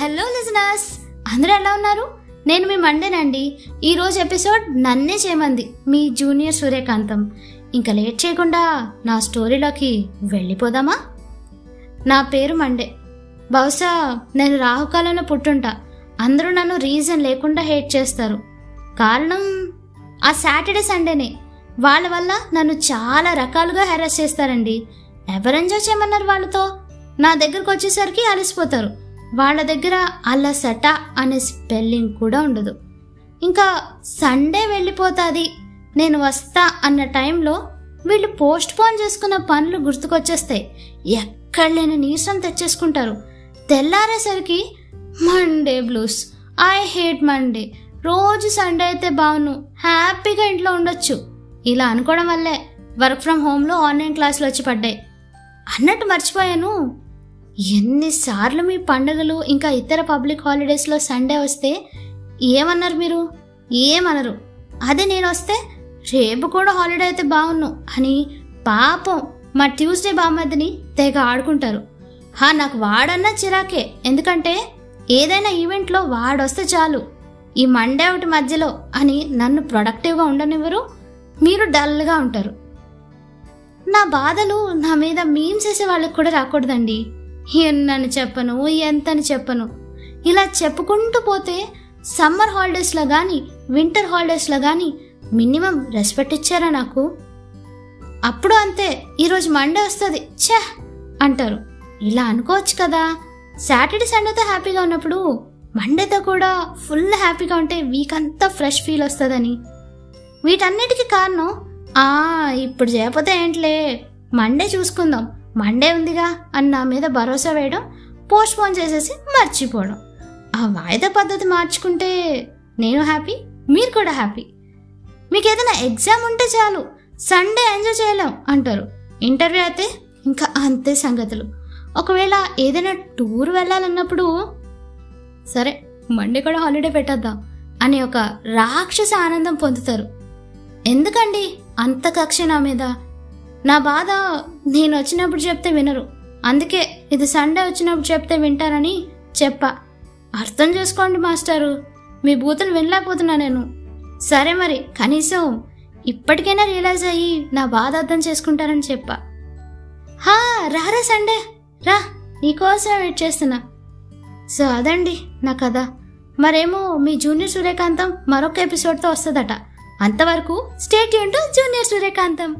Hello listeners అందరూ ఎలా ఉన్నారు? నేను మీ మండేనండి. ఈరోజు ఎపిసోడ్ నన్నే చేయమంది మీ జూనియర్ సూర్యకాంతం. ఇంకా లేట్ చేయకుండా నా స్టోరీలోకి వెళ్ళిపోదామా? నా పేరు మండే. బహుశా నేను రాహుకాలంలో పుట్టుంటా. అందరూ నన్ను రీజన్ లేకుండా హేట్ చేస్తారు. కారణం ఆ సాటర్డే సండేనే వాళ్ళ వల్ల నన్ను చాలా రకాలుగా హెరాస్ చేస్తారండి. ఎవరు ఎంజాయ్ చేయమన్నారు వాళ్ళతో? నా దగ్గరకు వచ్చేసరికి అలసిపోతారు. వాళ్ళ దగ్గర అలసట అనే స్పెల్లింగ్ కూడా ఉండదు. ఇంకా సండే వెళ్ళిపోతుంది నేను వస్తా అన్న టైంలో వీళ్ళు పోస్ట్ పోన్ చేసుకున్న పనులు గుర్తుకొచ్చేస్తాయి. ఎక్కడ లేని నీరసం తెచ్చేసుకుంటారు. తెల్లారేసరికి Monday blues. I hate Monday. రోజు సండే అయితే బాగును హ్యాపీగా ఇంట్లో ఉండొచ్చు. ఇలా అనుకోవడం వల్లే వర్క్ ఫ్రమ్ హోమ్లో ఆన్లైన్ క్లాసులు వచ్చి పడ్డాయి. అన్నట్టు మర్చిపోయాను. ఎన్నిసార్లు మీ పండుగలు ఇంకా ఇతర పబ్లిక్ హాలిడేస్లో సండే వస్తే ఏమన్నారు మీరు? ఏమనరు. అదే నేను వస్తే రేపు కూడా హాలిడే అయితే బాగున్ను అని పాపం మా ట్యూస్డే బామ్మదిని తెగ ఆడుకుంటారు. హా నాకు వాడన్నా చిరాకే. ఎందుకంటే ఏదైనా ఈవెంట్లో వాడొస్తే చాలు. ఈ మండే ఒకటి మధ్యలో అని నన్ను ప్రొడక్టివ్గా ఉండనివ్వరు మీరు డల్గా ఉంటారు. నా బాధలు నా మీద మీమ్స్ వేసే వాళ్ళకి కూడా రాకూడదండి. ఎన్నని చెప్పను ఎంతని చెప్పను. ఇలా చెప్పుకుంటూ పోతే సమ్మర్ హాలిడేస్లో కానీ వింటర్ హాలిడేస్లో కానీ మినిమం రెస్పెక్ట్ ఇచ్చారా నాకు? అప్పుడు అంతే ఈరోజు మండే వస్తుంది ఛే! అంటారు. ఇలా అనుకోవచ్చు కదా! సాటర్డే సండేతో హ్యాపీగా ఉన్నప్పుడు మండేతో కూడా ఫుల్ హ్యాపీగా ఉంటే వీక్ అంతా ఫ్రెష్ ఫీల్ వస్తుందని. వీటన్నిటికీ కారణం ఆ ఇప్పుడు చేయకపోతే ఏంట్లే? మండే చూసుకుందాం. మండే ఉందిగా అని నా మీద భరోసా వేయడం పోస్ట్ పోన్ చేసేసి మర్చిపోవడం. ఆ వాయిదా పద్ధతి మార్చుకుంటే నేను హ్యాపీ మీరు కూడా హ్యాపీ మీకు ఏదైనా ఎగ్జామ్ ఉంటే చాలు సండే ఎంజాయ్ చేయలేం అంటారు. ఇంటర్వ్యూ అయితే ఇంకా అంతే సంగతులు. ఒకవేళ ఏదైనా టూర్ వెళ్ళాలన్నప్పుడు సరే మండే కూడా హాలిడే పెట్టద్దాం అనే ఒక రాక్షస ఆనందం పొందుతారు. ఎందుకండి అంత కక్ష నా మీద? నా బాధ నేను వచ్చినప్పుడు చెప్తే వినరు. అందుకే ఇది సండే వచ్చినప్పుడు చెప్తే వింటారని చెప్పా. అర్థం చేసుకోండి మాస్టారు మీ బూతులు వినలేకపోతున్నా నేను. సరే మరి కనీసం ఇప్పటికైనా రియలైజ్ అయ్యి నా బాధ అర్థం చేసుకుంటారని చెప్పా. హా రారా సండే రా నీకోసం వెయిట్ చేస్తున్నా. సో అదండి నా కథ. మరేమో మీ జూనియర్ సూర్యకాంతం మరొక ఎపిసోడ్తో వస్తుందట. అంతవరకు state Yoon to junior Suryakantham.